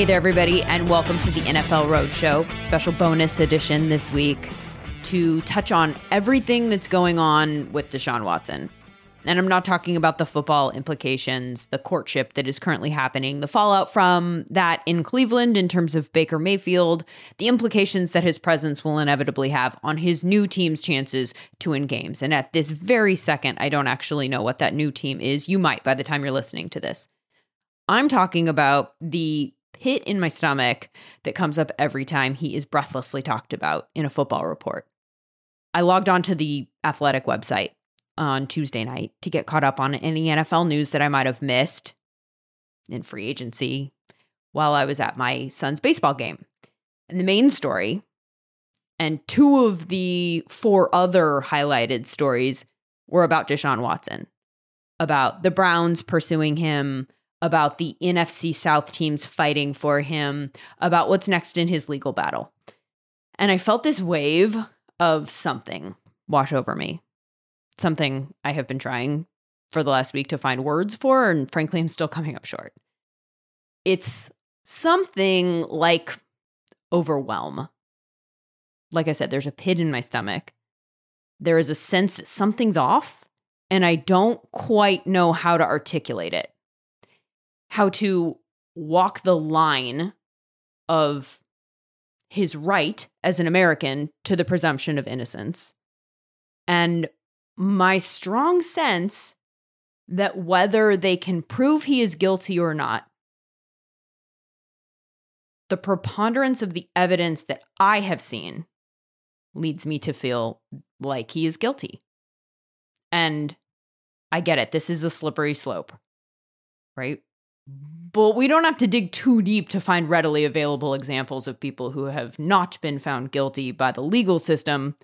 Hey there, everybody, and welcome to the NFL Roadshow, special bonus edition this week to touch on everything that's going on with Deshaun Watson. And I'm not talking about the football implications, the courtship that is currently happening, the fallout from that in Cleveland in terms of Baker Mayfield, the implications that his presence will inevitably have on his new team's chances to win games. And at this very second, I don't actually know what that new team is. You might by the time you're listening to this. I'm talking about the pit in my stomach that comes up every time he is breathlessly talked about in a football report. I logged onto the athletic website on Tuesday night to get caught up on any NFL news that I might have missed in free agency while I was at my son's baseball game. And the main story and two of the four other highlighted stories were about Deshaun Watson, about the Browns pursuing him, about the NFC South teams fighting for him, about what's next in his legal battle. And I felt this wave of something wash over me. Something I have been trying for the last week to find words for, and frankly, I'm still coming up short. It's something like overwhelm. Like I said, there's a pit in my stomach. There is a sense that something's off, and I don't quite know how to articulate it how to walk the line of his right as an American to the presumption of innocence. And my strong sense that whether they can prove he is guilty or not, the preponderance of the evidence that I have seen leads me to feel like he is guilty. And I get it. This is a slippery slope, right? But we don't have to dig too deep to find readily available examples of people who have not been found guilty by the legal system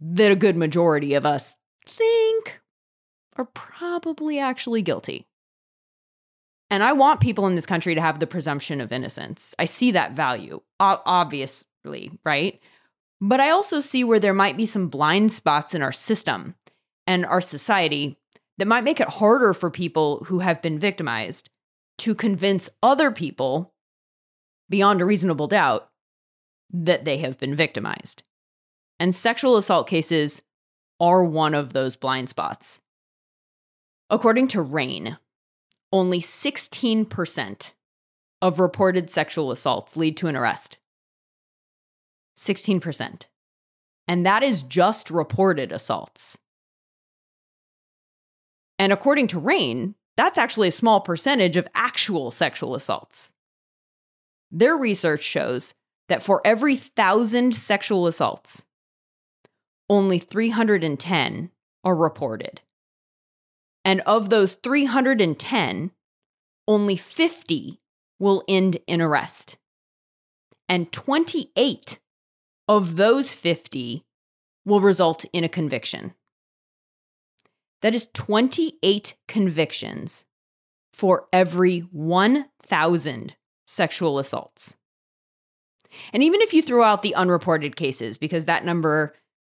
that a good majority of us think are probably actually guilty. And I want people in this country to have the presumption of innocence. I see that value, obviously, right? But I also see where there might be some blind spots in our system and our society that might make it harder for people who have been victimized to convince other people beyond a reasonable doubt that they have been victimized. And sexual assault cases are one of those blind spots. According to RAINN, only 16% of reported sexual assaults lead to an arrest. 16%. And that is just reported assaults. And according to RAINN, that's actually a small percentage of actual sexual assaults. Their research shows that for every thousand sexual assaults, only 310 are reported. And of those 310, only 50 will end in arrest. And 28 of those 50 will result in a conviction. That is 28 convictions for every 1,000 sexual assaults. And even if you throw out the unreported cases, because that number,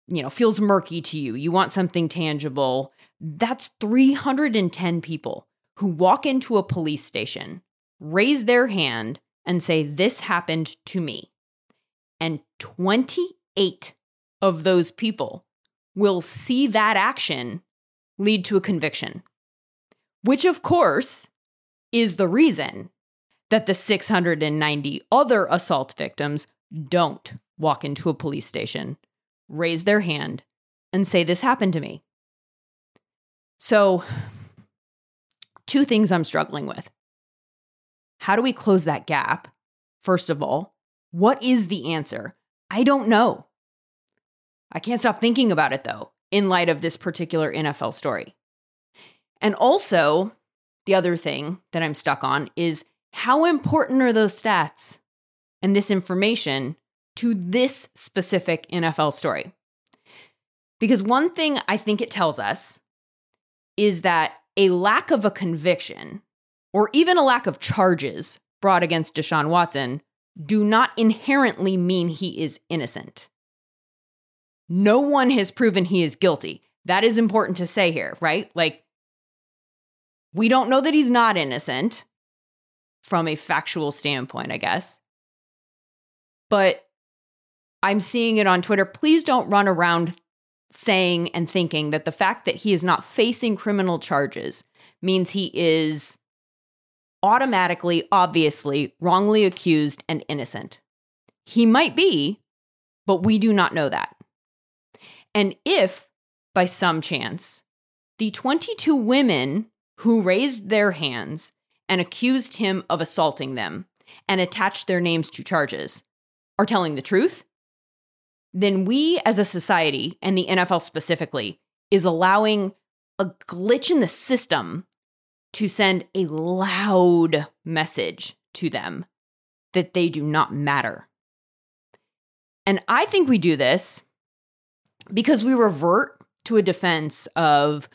you know, feels murky to you, you want something tangible, that's 310 people who walk into a police station, raise their hand, and say, This happened to me. And 28 of those people will see that action lead to a conviction, which, of course, is the reason that the 690 other assault victims don't walk into a police station, raise their hand, and say, This happened to me. So, two things I'm struggling with. How do we close that gap? First of all, what is the answer? I don't know. I can't stop thinking about it though in light of this particular NFL story. And also, the other thing that I'm stuck on is how important are those stats and this information to this specific NFL story? Because one thing I think it tells us is that a lack of a conviction or even a lack of charges brought against Deshaun Watson do not inherently mean he is innocent. No one has proven he is guilty. That is important to say here, right? Like, we don't know that he's not innocent. from a factual standpoint, I guess. But I'm seeing it on Twitter. Please don't run around saying and thinking that the fact that he is not facing criminal charges means he is automatically, obviously, wrongly accused and innocent. He might be, but we do not know that. And if, by some chance, the 22 women who raised their hands and accused him of assaulting them and attached their names to charges are telling the truth, then we as a society, and the NFL specifically, is allowing a glitch in the system to send a loud message to them that they do not matter. And I think we do this because we revert to a defense of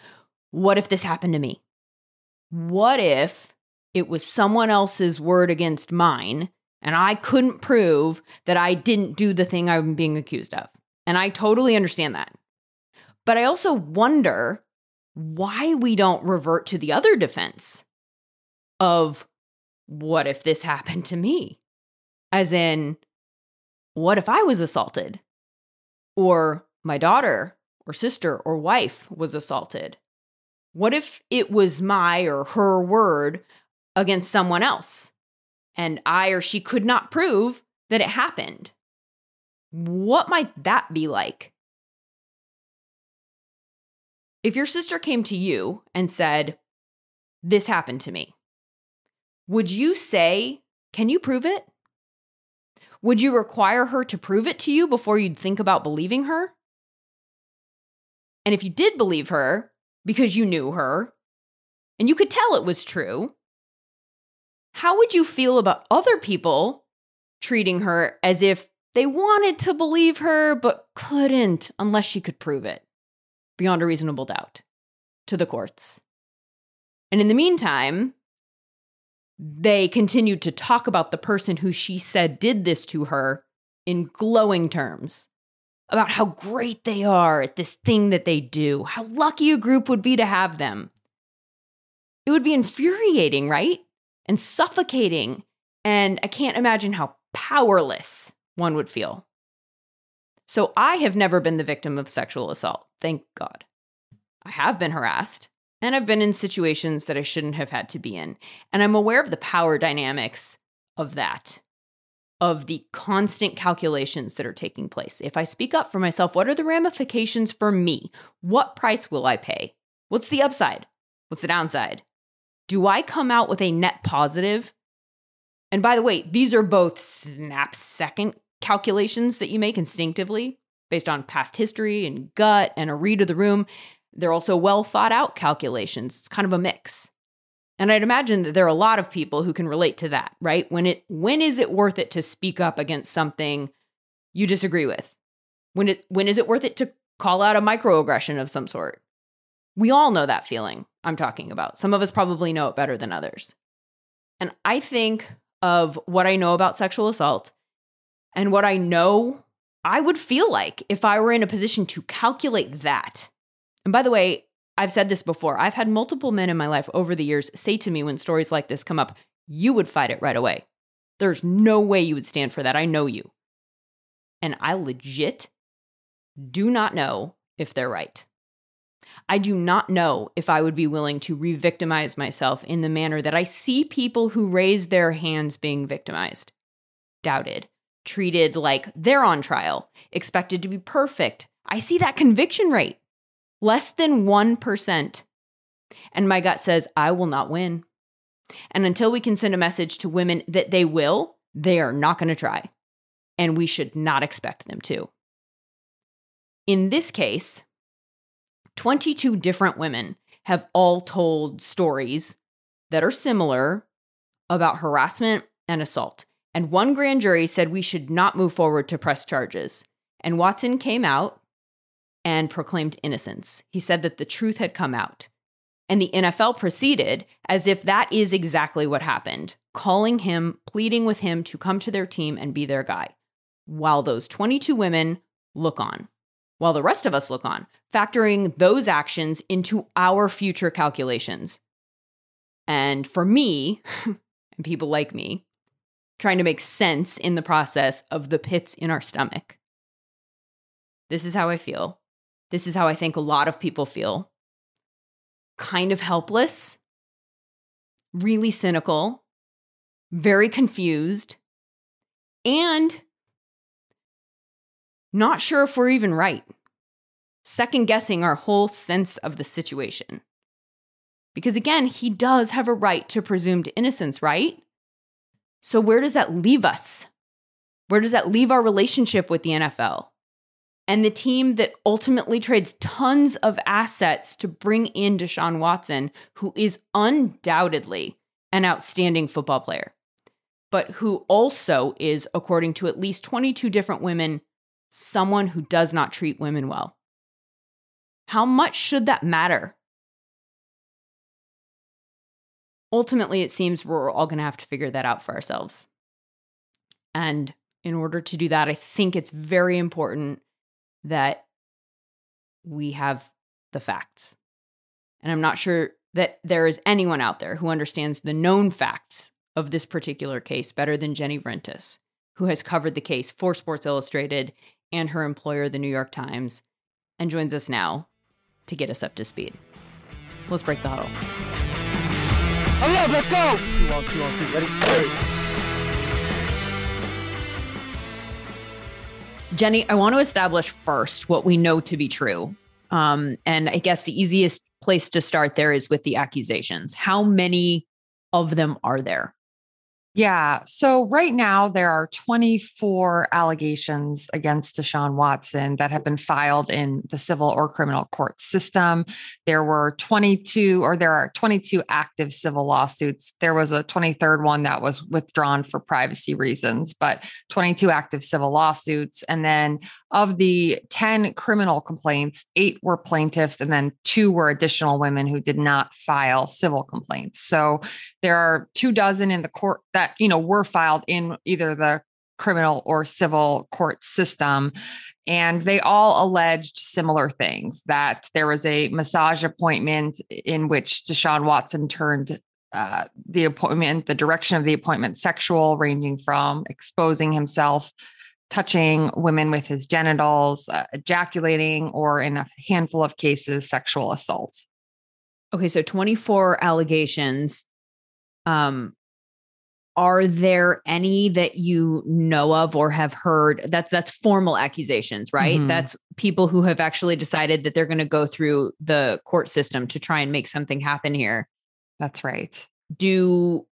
what if this happened to me? What if it was someone else's word against mine and I couldn't prove that I didn't do the thing I'm being accused of? And I totally understand that. But I also wonder why we don't revert to the other defense of what if this happened to me? As in, what if I was assaulted? Or my daughter or sister or wife was assaulted? What if it was my or her word against someone else and I or she could not prove that it happened? What might that be like? If your sister came to you and said, This happened to me, would you say, Can you prove it? Would you require her to prove it to you before you'd think about believing her? And if you did believe her because you knew her and you could tell it was true, how would you feel about other people treating her as if they wanted to believe her but couldn't unless she could prove it? beyond a reasonable doubt to the courts. And in the meantime, they continued to talk about the person who she said did this to her in glowing terms about how great they are at this thing that they do, how lucky a group would be to have them. It would be infuriating, right? And suffocating. And I can't imagine how powerless one would feel. So I have never been the victim of sexual assault, thank God. I have been harassed, and I've been in situations that I shouldn't have had to be in. And I'm aware of the power dynamics of that, of the constant calculations that are taking place. If I speak up for myself, what are the ramifications for me? What price will I pay? What's the upside? What's the downside? Do I come out with a net positive? And by the way, these are both snap second calculations that you make instinctively based on past history and gut and a read of the room. They're also well thought out calculations. It's kind of a mix. And I'd imagine that there are a lot of people who can relate to that, right? When it when is it worth it to speak up against something you disagree with? When it when is it worth it to call out a microaggression of some sort? We all know that feeling I'm talking about. Some of us probably know it better than others. And I think of what I know about sexual assault and what I know I would feel like if I were in a position to calculate that. And by the way, I've said this before. I've had multiple men in my life over the years say to me when stories like this come up, you would fight it right away. There's no way you would stand for that. I know you. And I legit do not know if they're right. I do not know if I would be willing to re victimize myself in the manner that I see people who raise their hands being victimized. Doubted treated like they're on trial, expected to be perfect. I see that conviction rate less than 1%. And my gut says, I will not win. And until we can send a message to women that they will, they are not going to try. And we should not expect them to. In this case, 22 different women have all told stories that are similar about harassment and assault. And one grand jury said we should not move forward to press charges. And Watson came out and proclaimed innocence. He said that the truth had come out. And the NFL proceeded as if that is exactly what happened, calling him, pleading with him to come to their team and be their guy, while those 22 women look on, while the rest of us look on, factoring those actions into our future calculations. And for me, and people like me trying to make sense in the process of the pits in our stomach. This is how I feel. This is how I think a lot of people feel. Kind of helpless, really cynical, very confused, and not sure if we're even right. Second guessing our whole sense of the situation. Because again, he does have a right to presumed innocence, right? So, where does that leave us? Where does that leave our relationship with the NFL? And the team that ultimately trades tons of assets to bring in Deshaun Watson, who is undoubtedly an outstanding football player, but who also is, according to at least 22 different women, someone who does not treat women well. How much should that matter ultimately, it seems we're all going to have to figure that out for ourselves. And in order to do that, I think it's very important that we have the facts. And I'm not sure that there is anyone out there who understands the known facts of this particular case better than Jenny Vrentas, who has covered the case for Sports Illustrated and her employer, the New York Times, and joins us now to get us up to speed. Let's break the huddle. Hurry up, let's go! Two on two on two. Ready? Ready. Jenny, I want to establish first what we know to be true. Um, and I guess the easiest place to start there is with the accusations. How many of them are there? Yeah. So right now there are 24 allegations against Deshaun Watson that have been filed in the civil or criminal court system. There were 22 or there are 22 active civil lawsuits. There was a 23rd one that was withdrawn for privacy reasons, but 22 active civil lawsuits. And then of the 10 criminal complaints, eight were plaintiffs, and then two were additional women who did not file civil complaints. So there are two dozen in the court that, you know, were filed in either the criminal or civil court system. And they all alleged similar things that there was a massage appointment in which Deshaun Watson turned uh, the appointment, the direction of the appointment sexual, ranging from exposing himself touching women with his genitals, uh, ejaculating, or in a handful of cases, sexual assault. Okay, so 24 allegations. Um, are there any that you know of or have heard that's that's formal accusations right mm-hmm. that's people who have actually decided that they're going to go through the court system to try and make something happen here that's right do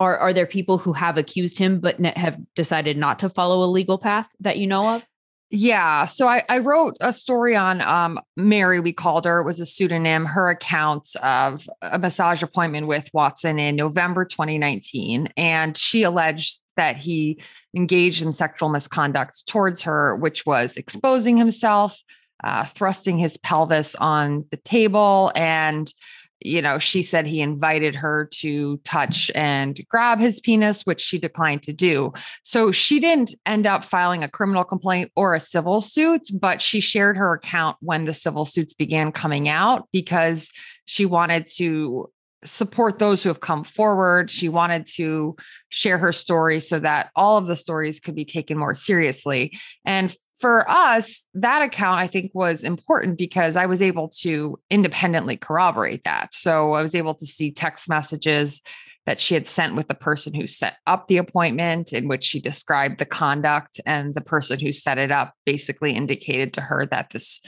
are are there people who have accused him but have decided not to follow a legal path that you know of? Yeah. So I, I wrote a story on um, Mary, we called her. It was a pseudonym, her account of a massage appointment with Watson in November 2019. And she alleged that he engaged in sexual misconduct towards her, which was exposing himself, uh, thrusting his pelvis on the table, and you know, she said he invited her to touch and grab his penis, which she declined to do. So she didn't end up filing a criminal complaint or a civil suit, but she shared her account when the civil suits began coming out because she wanted to support those who have come forward. She wanted to share her story so that all of the stories could be taken more seriously. And for us, that account I think was important because I was able to independently corroborate that. So I was able to see text messages that she had sent with the person who set up the appointment, in which she described the conduct, and the person who set it up basically indicated to her that this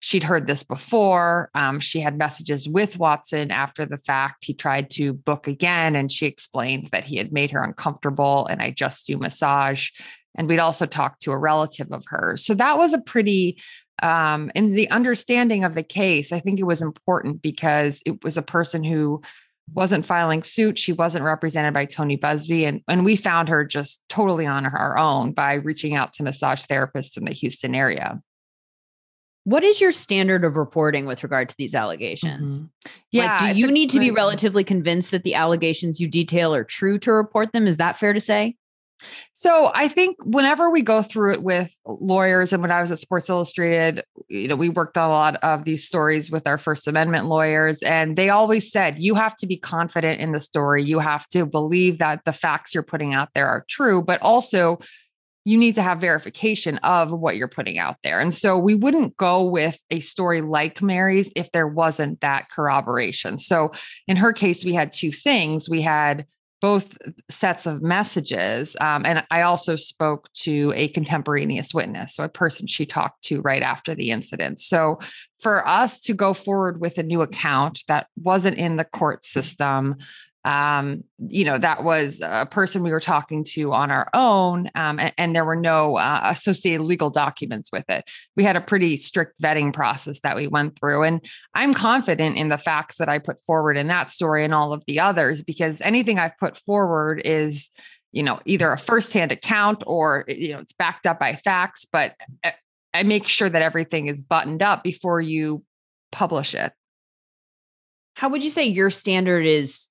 she'd heard this before. Um, she had messages with Watson after the fact. He tried to book again, and she explained that he had made her uncomfortable, and I just do massage and we'd also talked to a relative of hers. So that was a pretty um, in the understanding of the case, I think it was important because it was a person who wasn't filing suit. She wasn't represented by Tony Buzbee. And, and we found her just totally on our own by reaching out to massage therapists in the Houston area. What is your standard of reporting with regard to these allegations? Mm-hmm. Yeah. Like, do you need to be relatively convinced that the allegations you detail are true to report them? Is that fair to say? So I think whenever we go through it with lawyers, and when I was at Sports Illustrated, you know, we worked on a lot of these stories with our First Amendment lawyers, and they always said you have to be confident in the story. You have to believe that the facts you're putting out there are true, but also you need to have verification of what you're putting out there. And so we wouldn't go with a story like Mary's if there wasn't that corroboration. So in her case, we had two things. We had both sets of messages. Um, and I also spoke to a contemporaneous witness, so a person she talked to right after the incident. So for us to go forward with a new account that wasn't in the court system, um, you know, that was a person we were talking to on our own, um, and, and, there were no uh, associated legal documents with it. We had a pretty strict vetting process that we went through, and I'm confident in the facts that I put forward in that story and all of the others because anything I've put forward is, you know, either a firsthand account or you know it's backed up by facts, but I make sure that everything is buttoned up before you publish it. How would you say your standard is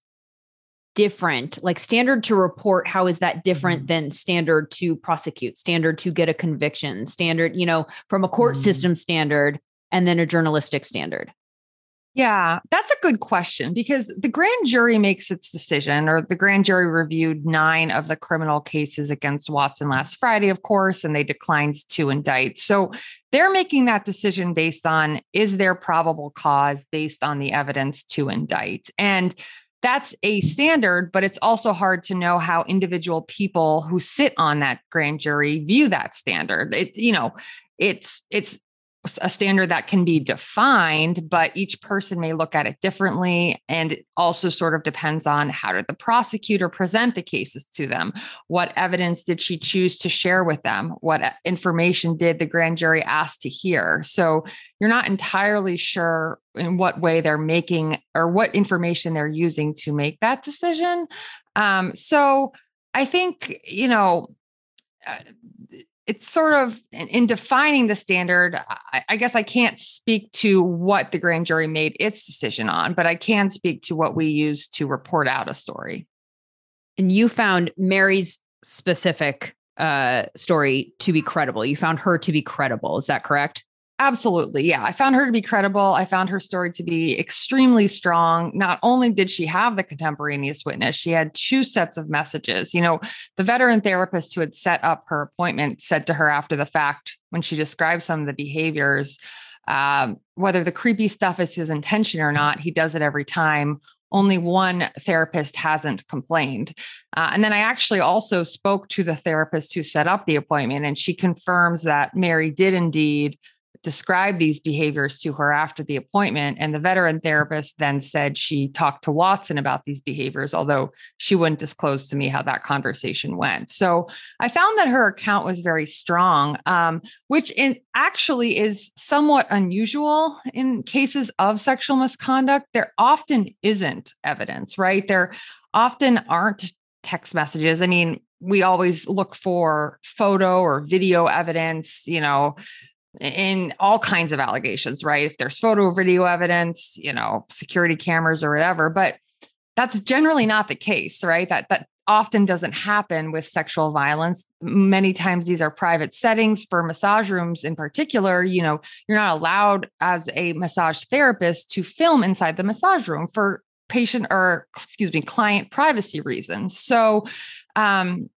different like standard to report how is that different mm-hmm. than standard to prosecute standard to get a conviction standard you know from a court mm-hmm. system standard and then a journalistic standard yeah that's a good question because the grand jury makes its decision or the grand jury reviewed nine of the criminal cases against watson last friday of course and they declined to indict so they're making that decision based on is there probable cause based on the evidence to indict and that's a standard, but it's also hard to know how individual people who sit on that grand jury view that standard. It, you know, it's it's a standard that can be defined, but each person may look at it differently. And it also sort of depends on how did the prosecutor present the cases to them? What evidence did she choose to share with them? What uh, information did the grand jury ask to hear? So you're not entirely sure in what way they're making or what information they're using to make that decision. Um, so I think, you know, uh, it's sort of in, in defining the standard. I, I, guess I can't speak to what the grand jury made its decision on, but I can speak to what we use to report out a story. And you found Mary's specific uh, story to be credible. You found her to be credible. Is that correct? Absolutely. Yeah. I found her to be credible. I found her story to be extremely strong. Not only did she have the contemporaneous witness, she had two sets of messages. You know, the veteran therapist who had set up her appointment said to her after the fact, when she described some of the behaviors, um, whether the creepy stuff is his intention or not, he does it every time. Only one therapist hasn't complained. Uh, and then I actually also spoke to the therapist who set up the appointment, and she confirms that Mary did indeed described these behaviors to her after the appointment. And the veteran therapist then said she talked to Watson about these behaviors, although she wouldn't disclose to me how that conversation went. So I found that her account was very strong, um, which in, actually is somewhat unusual in cases of sexual misconduct. There often isn't evidence, right? There often aren't text messages. I mean, we always look for photo or video evidence, you know, in all kinds of allegations, right? If there's photo video evidence, you know, security cameras or whatever, but that's generally not the case, right? That that often doesn't happen with sexual violence. Many times these are private settings for massage rooms in particular, you know, you're not allowed as a massage therapist to film inside the massage room for patient or excuse me, client privacy reasons. So um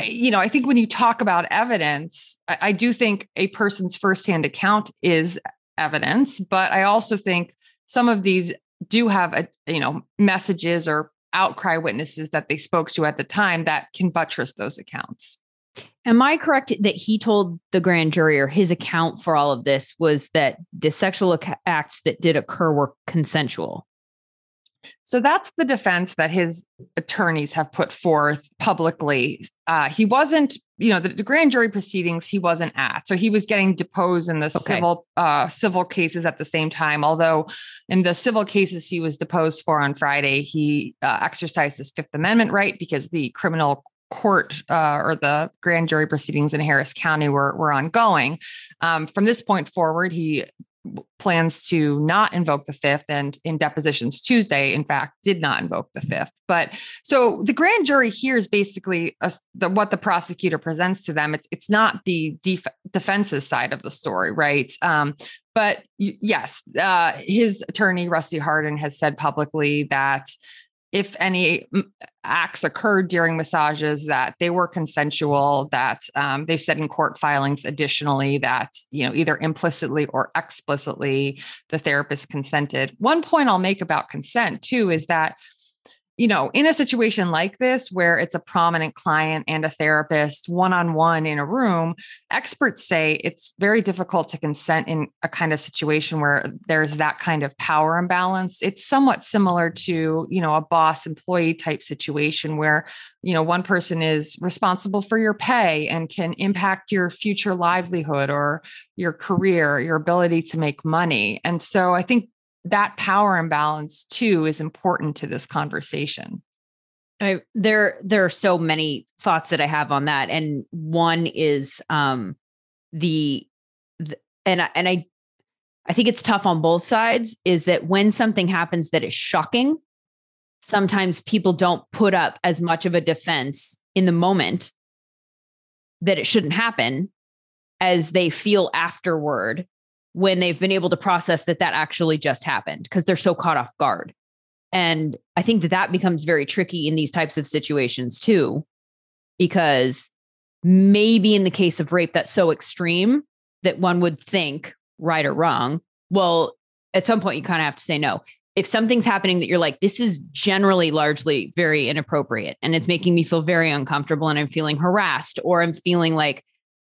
you know, I think when you talk about evidence, I, I do think a person's firsthand account is evidence, but I also think some of these do have a you know messages or outcry witnesses that they spoke to at the time that can buttress those accounts. Am I correct that he told the grand jury or his account for all of this was that the sexual acts that did occur were consensual? So that's the defense that his attorneys have put forth publicly. Uh, he wasn't, you know, the, the, grand jury proceedings he wasn't at, so he was getting deposed in the okay. civil uh, civil cases at the same time. Although in the civil cases he was deposed for on Friday, he uh, exercised his Fifth Amendment right because the criminal court uh, or the grand jury proceedings in Harris County were were ongoing. Um, from this point forward, he plans to not invoke the fifth and in depositions Tuesday, in fact, did not invoke the fifth. But so the grand jury hears basically a, the, what the prosecutor presents to them. It, it's not the def- defense's side of the story, right? Um, but yes, uh, his attorney, Rusty Hardin, has said publicly that if any acts occurred during massages that they were consensual that um, they've said in court filings additionally that you know either implicitly or explicitly the therapist consented. One point i'll make about consent too is that you know, in a situation like this where it's a prominent client and a therapist one on one in a room, experts say it's very difficult to consent in a kind of situation where there's that kind of power imbalance. It's somewhat similar to, you know, a boss employee type situation where, you know, one person is responsible for your pay and can impact your future livelihood or your career, your ability to make money. And so I think that power imbalance too is important to this conversation. I, there there are so many thoughts that I have on that and one is um the, the and I, and I I think it's tough on both sides is that when something happens that is shocking sometimes people don't put up as much of a defense in the moment that it shouldn't happen as they feel afterward when they've been able to process that that actually just happened because they're so caught off guard. And I think that that becomes very tricky in these types of situations too, because maybe in the case of rape that's so extreme that one would think, right or wrong, well, at some point you kind of have to say no. If something's happening that you're like, this is generally largely very inappropriate and it's making me feel very uncomfortable and I'm feeling harassed or I'm feeling like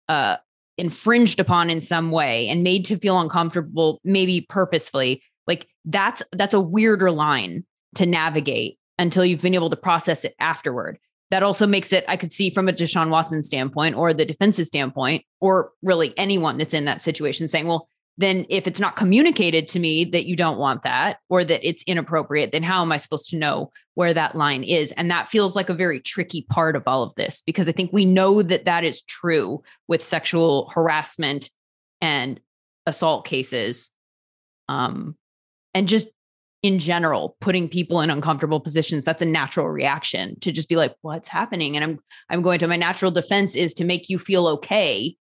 uh, infringed upon in some way and made to feel uncomfortable maybe purposefully like that's that's a weirder line to navigate until you've been able to process it afterward. That also makes it i could see from a deshaun watson standpoint or the defense's standpoint or really anyone that's in that situation saying well then if it's not communicated to me that you don't want that or that it's inappropriate, then how am I supposed to know where that line is? And that feels like a very tricky part of all of this because I think we know that that is true with sexual harassment and assault cases. Um, and just in general, putting people in uncomfortable positions, that's a natural reaction to just be like, what's happening? And I'm I'm going to my natural defense is to make you feel okay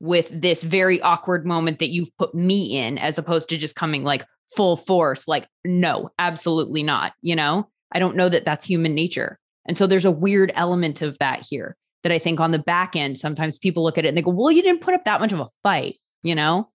with this very awkward moment that you've put me in as opposed to just coming like full force like no absolutely not you know? I don't know that that's human nature. And so there's a weird element of that here that i think on the back end sometimes people look at it and they go well you didn't put up that much of a fight you know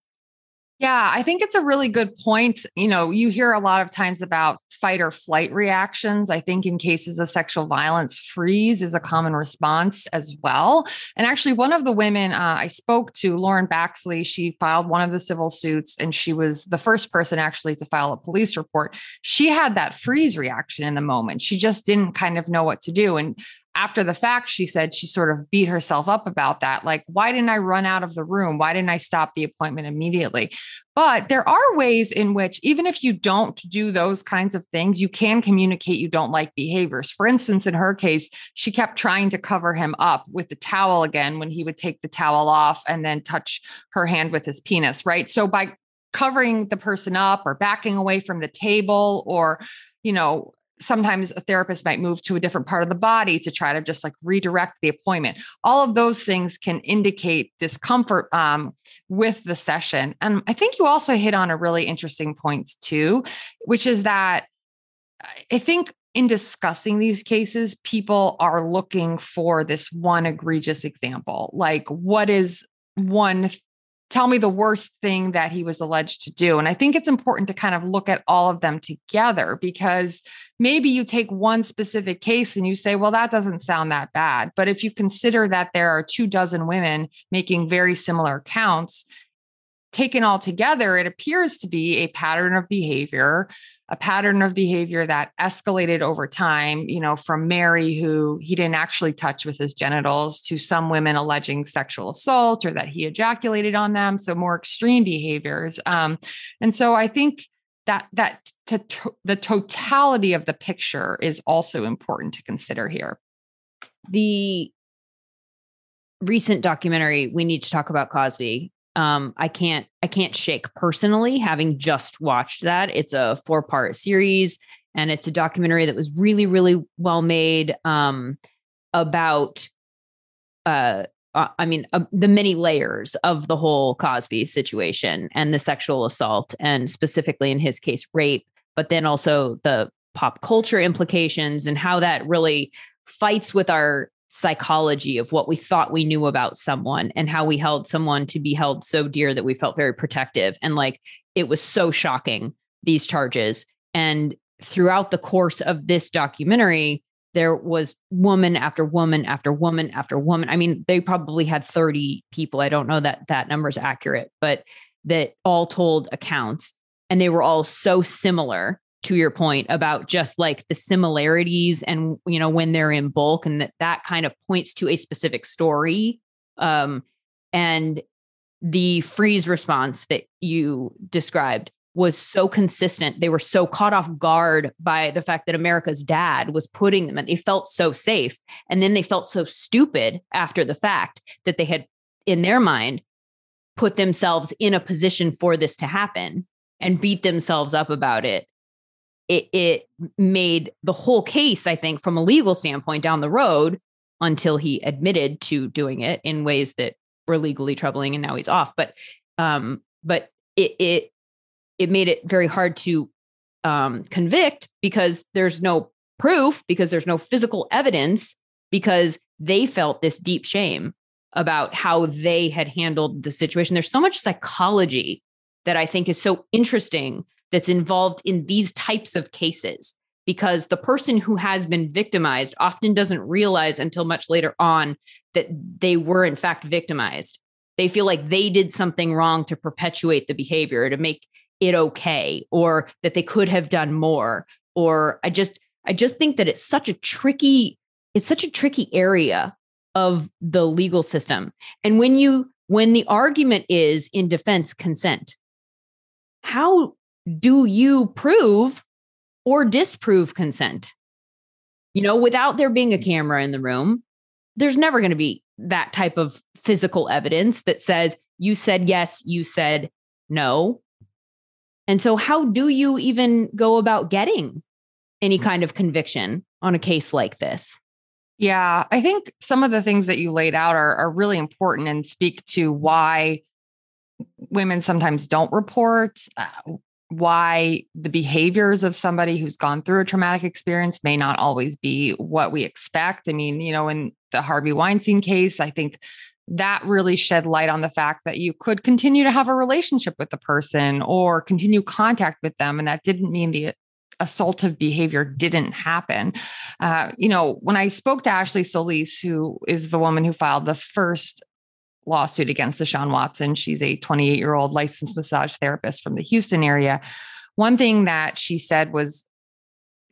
yeah, I think it's a really good point. You know, you hear a lot of times about fight or flight reactions. I think in cases of sexual violence, freeze is a common response as well. And actually, one of the women uh, I spoke to, Lauren Baxley, she filed one of the civil suits and she was the first person actually to file a police report. She had that freeze reaction in the moment. She just didn't kind of know what to do. And after the fact, she said she sort of beat herself up about that. Like, why didn't I run out of the room? Why didn't I stop the appointment immediately? But there are ways in which, even if you don't do those kinds of things, you can communicate you don't like behaviors. For instance, in her case, she kept trying to cover him up with the towel again when he would take the towel off and then touch her hand with his penis, right? So by covering the person up or backing away from the table or you know sometimes a therapist might move to a different part of the body to try to just like redirect the appointment. All of those things can indicate discomfort um, with the session. And I think you also hit on a really interesting point too, which is that I think in discussing these cases, people are looking for this one egregious example. Like, what is one tell me the worst thing that he was alleged to do. And I think it's important to kind of look at all of them together because maybe you take one specific case and you say, well, that doesn't sound that bad. But if you consider that there are two dozen women making very similar counts, taken all together, it appears to be a pattern of behavior a pattern of behavior that escalated over time, you know, from Mary, who he didn't actually touch with his genitals, to some women alleging sexual assault or that he ejaculated on them. So more extreme behaviors. Um, and so I think that that the totality of the picture is also important to consider here. The recent documentary, We Need to Talk About Cosby, um, I can't I can't shake personally having just watched that. It's a four part series and it's a documentary that was really really well made um, about uh, uh, I mean uh, the many layers of the whole Cosby situation and the sexual assault and specifically in his case rape, but then also the pop culture implications and how that really fights with our psychology of what we thought we knew about someone and how we held someone to be held so dear that we felt very protective. And like it was so shocking, these charges. And throughout the course of this documentary, there was woman after woman after woman after woman. I mean, they probably had 30 people. I don't know that that number is accurate, but that all told accounts. And they were all so similar to your point about just like the similarities and you know when they're in bulk and that that kind of points to a specific story um and the freeze response that you described was so consistent. They were so caught off guard by the fact that america's dad was putting them and they felt so safe and then they felt so stupid after the fact that they had in their mind put themselves in a position for this to happen and beat themselves up about it it, it made the whole case, I think, from a legal standpoint down the road until he admitted to doing it in ways that were legally troubling and now he's off. But um, but it it it made it very hard to um, convict because there's no proof, because there's no physical evidence, because they felt this deep shame about how they had handled the situation. There's so much psychology that I think is so interesting that's involved in these types of cases because the person who has been victimized often doesn't realize until much later on that they were in fact victimized. They feel like they did something wrong to perpetuate the behavior to make it okay or that they could have done more or I just I just think that it's such a tricky it's such a tricky area of the legal system. And when you when the argument is in defense consent, how do you prove or disprove consent? You know, without there being a camera in the room, there's never going to be that type of physical evidence that says you said yes, you said no. And so, how do you even go about getting any kind of conviction on a case like this? Yeah, I think some of the things that you laid out are, are really important and speak to why women sometimes don't report, uh, why the behaviors of somebody who's gone through a traumatic experience may not always be what we expect. I mean, you know, in the Harvey Weinstein case, I think that really shed light on the fact that you could continue to have a relationship with the person or continue contact with them. And that didn't mean the assaultive behavior didn't happen. Uh, you know, when I spoke to Ashley Solis, who is the woman who filed the first lawsuit against Deshaun Watson. She's a 28 year old licensed massage therapist from the Houston area. One thing that she said was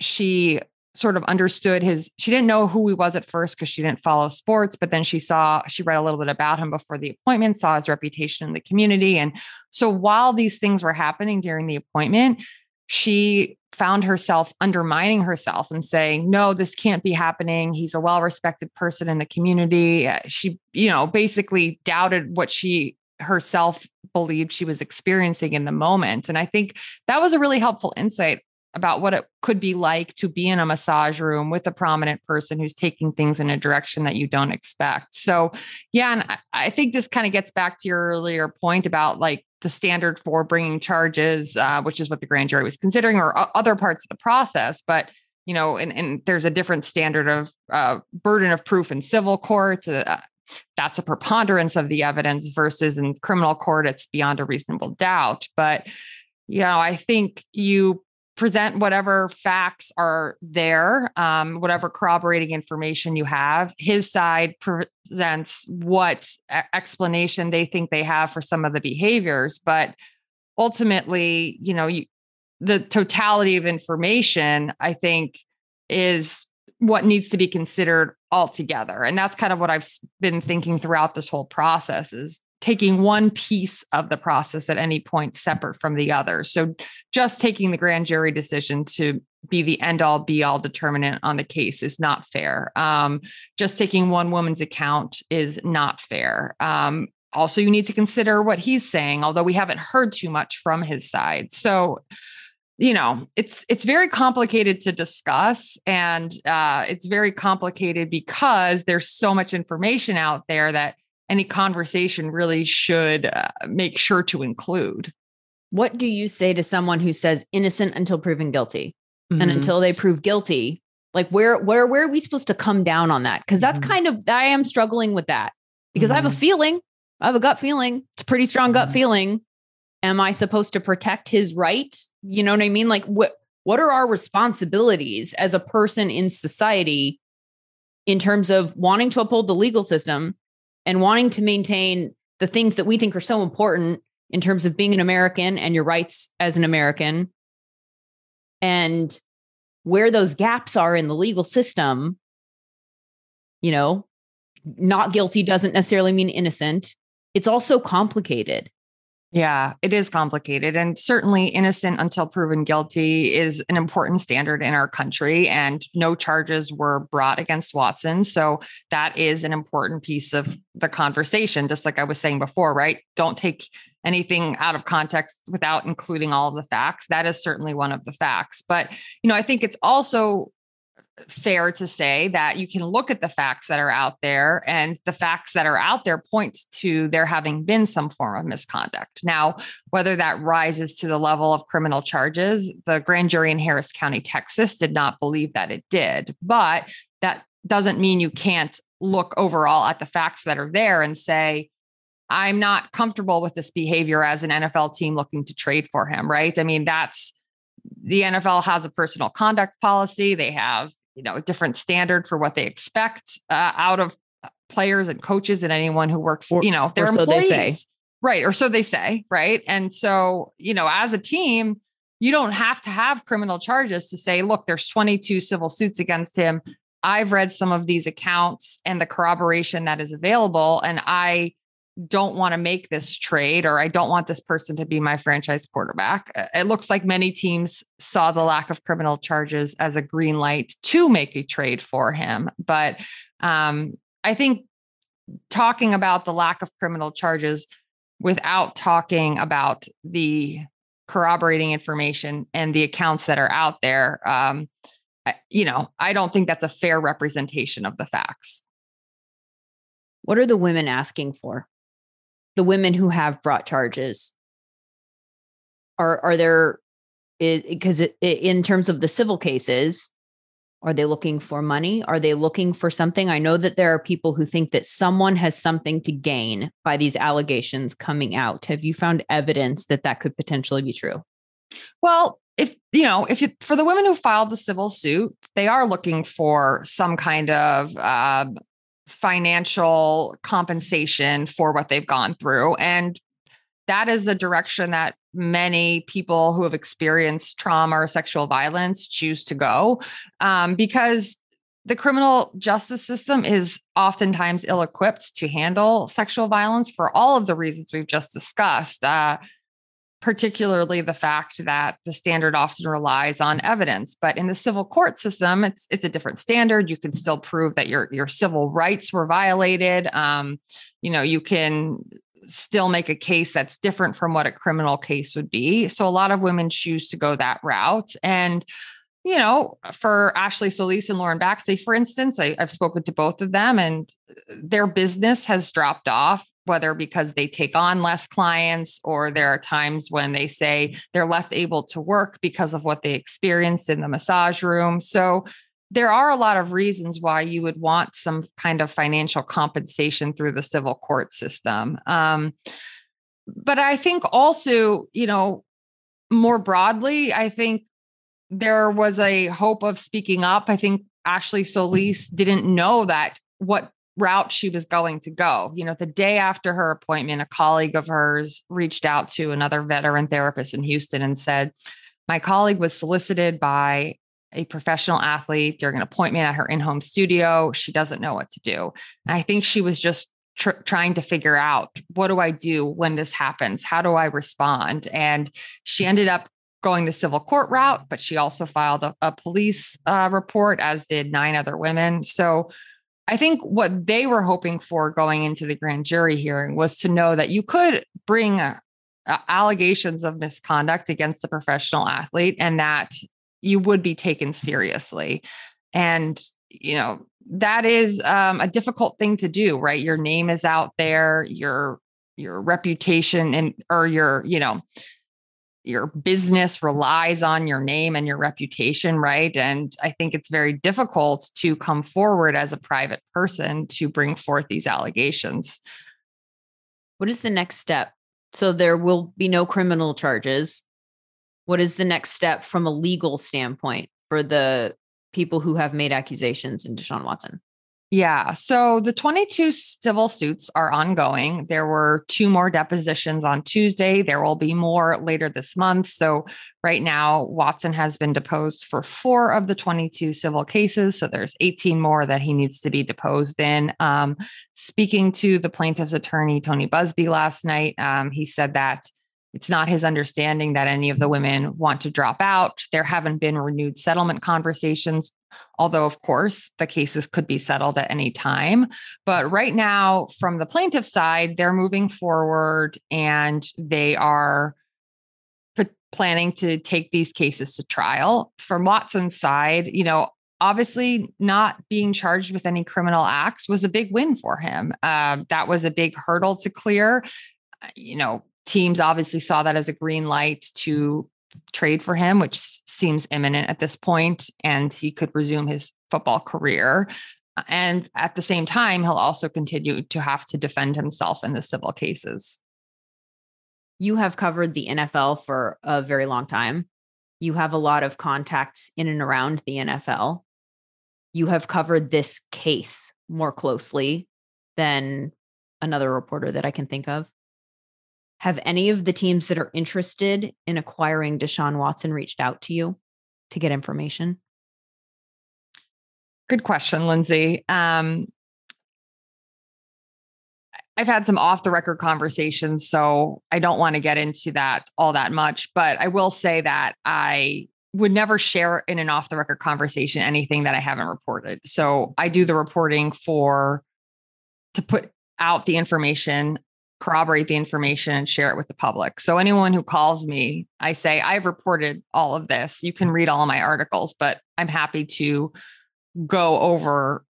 she sort of understood his she didn't know who he was at first because she didn't follow sports but then she saw she read a little bit about him before the appointment saw his reputation in the community and so while these things were happening during the appointment she found herself undermining herself and saying, no, this can't be happening. He's a well respected person in the community. Uh, she, you know, basically doubted what she herself believed she was experiencing in the moment. And I think that was a really helpful insight about what it could be like to be in a massage room with a prominent person who's taking things in a direction that you don't expect. So, yeah, and I think this kind of gets back to your earlier point about like the standard for bringing charges, uh, which is what the grand jury was considering, or other parts of the process. But you know, and, and there's a different standard of uh, burden of proof in civil court. Uh, that's a preponderance of the evidence versus in criminal court, it's beyond a reasonable doubt. But you know, I think you present whatever facts are there, um, whatever corroborating information you have. His side presents what explanation they think they have for some of the behaviors, but ultimately, you know, you, the totality of information, I think, is what needs to be considered altogether. And that's kind of what I've been thinking throughout this whole process is taking one piece of the process at any point separate from the other. So just taking the grand jury decision to be the end all be all determinant on the case is not fair. Um, just taking one woman's account is not fair. Um, also you need to consider what he's saying, although we haven't heard too much from his side. So, you know, it's it's very complicated to discuss, and uh, it's very complicated because there's so much information out there that any conversation really should uh, make sure to include. What do you say to someone who says innocent until proven guilty, Mm-hmm. and until they prove guilty? Like where where where are we supposed to come down on that? Because that's Mhm. kind of I am struggling with that because I have a Mhm. feeling, I have a gut feeling. It's a pretty strong gut Mhm. feeling. Am I supposed to protect his right? You know what I mean? Like what what are our responsibilities as a person in society in terms of wanting to uphold the legal system and wanting to maintain the things that we think are so important in terms of being an American and your rights as an American and where those gaps are in the legal system you know not guilty doesn't necessarily mean innocent. It's also complicated Yeah, it is complicated. And certainly, innocent until proven guilty is an important standard in our country. And no charges were brought against Watson. So, that is an important piece of the conversation. Just like I was saying before, right? Don't take anything out of context without including all the facts. That is certainly one of the facts. But, you know, I think it's also fair to say that you can look at the facts that are out there and the facts that are out there point to there having been some form of misconduct. Now, whether that rises to the level of criminal charges, the grand jury in Harris County, Texas did not believe that it did, but that doesn't mean you can't look overall at the facts that are there and say, I'm not comfortable with this behavior as an NFL team looking to trade for him, right? I mean, that's the NFL has a personal conduct policy. They have you know a different standard for what they expect uh, out of players and coaches and anyone who works Or- you know their so employees say. right or so they say right? And so you know as a team you don't have to have criminal charges to say look there's 22 civil suits against him. I've read some of these accounts and the corroboration that is available and i don't want to make this trade or I don't want this person to be my franchise quarterback. Uh, It looks like many teams saw the lack of criminal charges as a green light to make a trade for him. But um, I think talking about the lack of criminal charges without talking about the corroborating information and the accounts that are out there, um, I- you know, I don't think that's a fair representation of the facts. what are the women asking for the women who have brought charges. Are are there because in terms of the civil cases are they looking for money? Are they looking for something? I know that there are people who think that someone has something to gain by these allegations coming out. Have you found evidence that that could potentially be true? Well, if you know, if you for the women who filed the civil suit, they are looking for some kind of uh, financial compensation for what they've gone through, and that is a direction that many people who have experienced trauma or sexual violence choose to go, um, because the criminal justice system is oftentimes ill-equipped to handle sexual violence for all of the reasons we've just discussed. Uh, particularly the fact that the standard often relies on evidence but in the civil court system it's it's a different standard. You can still prove that your your civil rights were violated. Um, you know you can still make a case that's different from what a criminal case would be. So a lot of women choose to go that route. And you know, for Ashley Solis and Lauren Baxley, for instance, I, I've spoken to both of them and their business has dropped off, whether because they take on less clients or there are times when they say they're less able to work because of what they experienced in the massage room. So there are a lot of reasons why you would want some kind of financial compensation through the civil court system. Um, but I think also, you know, more broadly, I think there was a hope of speaking up. I think Ashley Solis didn't know that what route she was going to go. You know, the day after her appointment, a colleague of hers reached out to another veteran therapist in Houston and said, My colleague was solicited by a professional athlete during an appointment at her in home studio. She doesn't know what to do. I think she was just tr- trying to figure out what do I do when this happens? How do I respond? And she ended up going the civil court route, but she also filed a, a police uh, report, as did nine other women. So I think what they were hoping for going into the grand jury hearing was to know that you could bring uh, allegations of misconduct against a professional athlete and that you would be taken seriously. And, you know, that is um, a difficult thing to do, right? Your name is out there, your your reputation and or your, you know, your business relies on your name and your reputation, right? And I think it's very difficult to come forward as a private person to bring forth these allegations. What is the next step? So there will be no criminal charges. What is the next step from a legal standpoint for the people who have made accusations in Deshaun Watson? Yeah. So the 22 civil suits are ongoing. There were two more depositions on Tuesday. There will be more later this month. So right now, Watson has been deposed for four of the 22 civil cases. So there's 18 more that he needs to be deposed in. Um, speaking to the plaintiff's attorney, Tony Buzbee, last night, um, he said that it's not his understanding that any of the women want to drop out. There haven't been renewed settlement conversations, although, of course, the cases could be settled at any time. But right now, from the plaintiff side, they're moving forward and they are planning to take these cases to trial. From Watson's side, you know, obviously not being charged with any criminal acts was a big win for him. Uh, that was a big hurdle to clear. Uh, you know, teams obviously saw that as a green light to mm-hmm. trade for him, which seems imminent at this point, and he could resume his football career. And at the same time, he'll also continue to have to defend himself in the civil cases. You have covered the NFL for a very long time. You have a lot of contacts in and around the NFL. You have covered this case more closely than another reporter that I can think of. Have any of the teams that are interested in acquiring Deshaun Watson reached out to you to get information? Good question, Lindsay. Um, I've had some off the record conversations, so I don't want to get into that all that much. But I will say that I would never share in an off the record conversation anything that I haven't reported. So I do the reporting for to put out the information corroborate the information and share it with the public. So anyone who calls me, I say, I've reported all of this. You can read all of my articles, but I'm happy to go over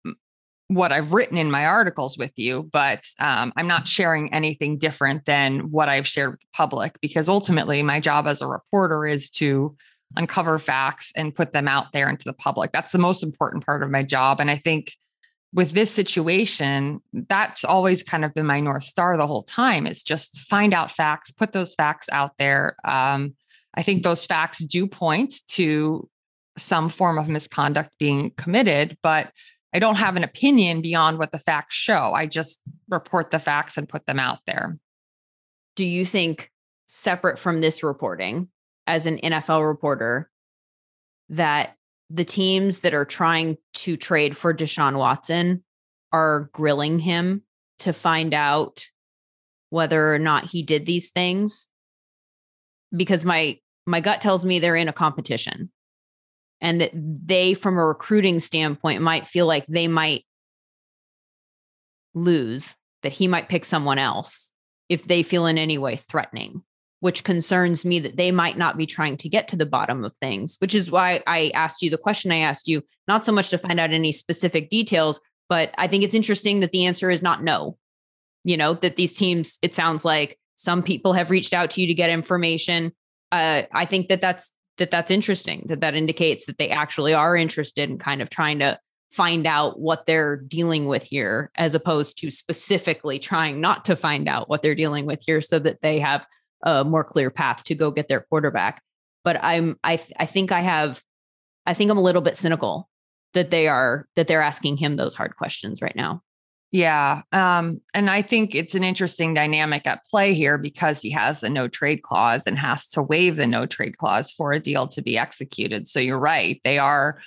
what I've written in my articles with you, but um, I'm not sharing anything different than what I've shared with the public because ultimately my job as a reporter is to uncover facts and put them out there into the public. That's the most important part of my job. And I think with this situation, that's always kind of been my North Star the whole time is just find out facts, put those facts out there. Um, I think those facts do point to some form of misconduct being committed, but I don't have an opinion beyond what the facts show. I just report the facts and put them out there. Do you think, separate from this reporting, as an NFL reporter, that the teams that are trying to trade for Deshaun Watson are grilling him to find out whether or not he did these things because my my gut tells me they're in a competition and that they from a recruiting standpoint might feel like they might lose that he might pick someone else if they feel in any way threatening which concerns me that they might not be trying to get to the bottom of things, which is why I asked you the question I asked you, not so much to find out any specific details, but I think it's interesting that the answer is not no. You know, that these teams, it sounds like some people have reached out to you to get information. Uh, I think that that's that that's interesting. That that indicates that they actually are interested in kind of trying to find out what they're dealing with here, as opposed to specifically trying not to find out what they're dealing with here, so that they have a more clear path to go get their quarterback. But I'm I I think I have I think I'm a little bit cynical that they are that they're asking him those hard questions right now. Yeah. Um, and I think it's an interesting dynamic at play here because he has the no trade clause and has to waive the no trade clause for a deal to be executed. So you're right. They are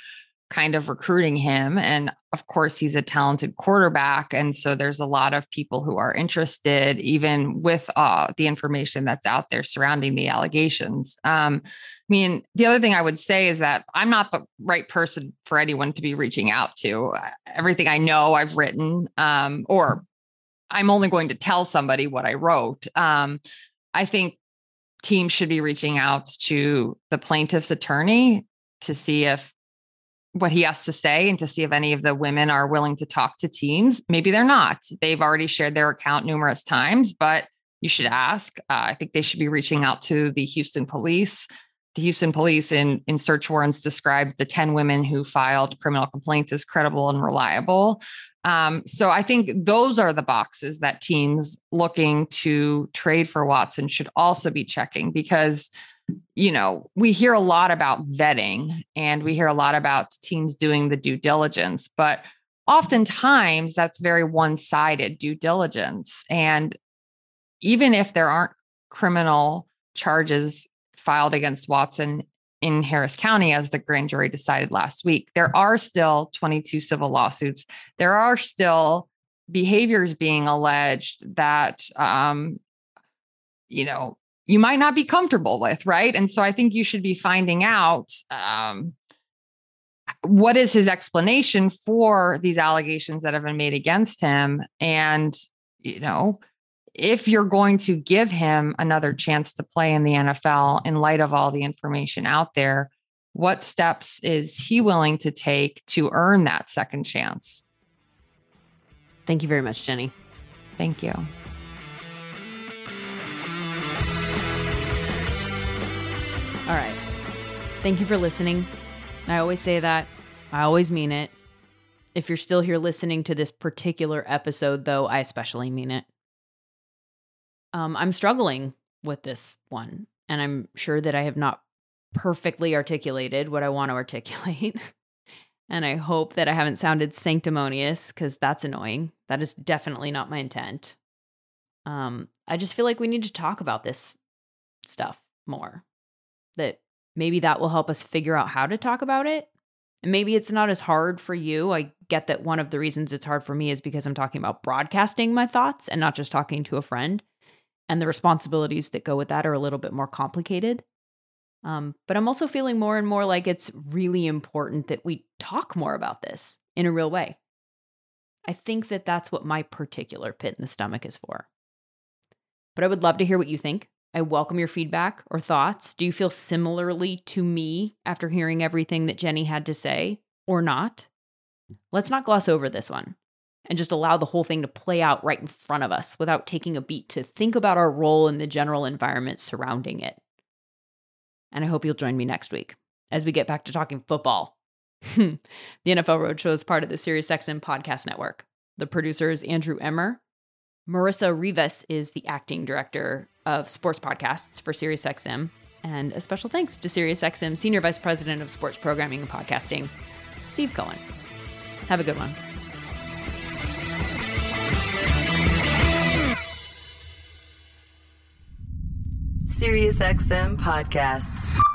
kind of recruiting him. And of course, he's a talented quarterback. And so there's a lot of people who are interested, even with uh, the information that's out there surrounding the allegations. Um, I mean, the other thing I would say is that I'm not the right person for anyone to be reaching out to. Everything I know, I've written, um, or I'm only going to tell somebody what I wrote. Um, I think teams should be reaching out to the plaintiff's attorney to see if what he has to say and to see if any of the women are willing to talk to teams. Maybe they're not. They've already shared their account numerous times, but you should ask. Uh, I think they should be reaching out to the Houston police. The Houston police in, in search warrants described the 10 women who filed criminal complaints as credible and reliable. Um, so I think those are the boxes that teams looking to trade for Watson should also be checking because you know, we hear a lot about vetting and we hear a lot about teams doing the due diligence, but oftentimes that's very one sided due diligence. And even if there aren't criminal charges filed against Watson in Harris County, as the grand jury decided last week, there are still 22 civil lawsuits. There are still behaviors being alleged that, um, you know, you might not be comfortable with, right? And so I think you should be finding out um, what is his explanation for these allegations that have been made against him. And, you know, if you're going to give him another chance to play in the NFL in light of all the information out there, what steps is he willing to take to earn that second chance? Thank you very much, Jenny. Thank you. All right. Thank you for listening. I always say that. I always mean it. If you're still here listening to this particular episode, though, I especially mean it. Um, I'm struggling with this one, and I'm sure that I have not perfectly articulated what I want to articulate. and I hope that I haven't sounded sanctimonious because that's annoying. That is definitely not my intent. Um, I just feel like we need to talk about this stuff more that maybe that will help us figure out how to talk about it. And maybe it's not as hard for you. I get that one of the reasons it's hard for me is because I'm talking about broadcasting my thoughts and not just talking to a friend. And the responsibilities that go with that are a little bit more complicated. Um, but I'm also feeling more and more like it's really important that we talk more about this in a real way. I think that that's what my particular pit in the stomach is for. But I would love to hear what you think. I welcome your feedback or thoughts. Do you feel similarly to me after hearing everything that Jenny had to say or not? Let's not gloss over this one and just allow the whole thing to play out right in front of us without taking a beat to think about our role in the general environment surrounding it. And I hope you'll join me next week as we get back to talking football. the NFL Roadshow is part of the SiriusXM podcast network. The producer is Andrew Emmer. Marissa Rivas is the acting director of sports podcasts for SiriusXM. And a special thanks to SiriusXM Senior Vice President of Sports Programming and Podcasting, Steve Cohen. Have a good one. SiriusXM Podcasts.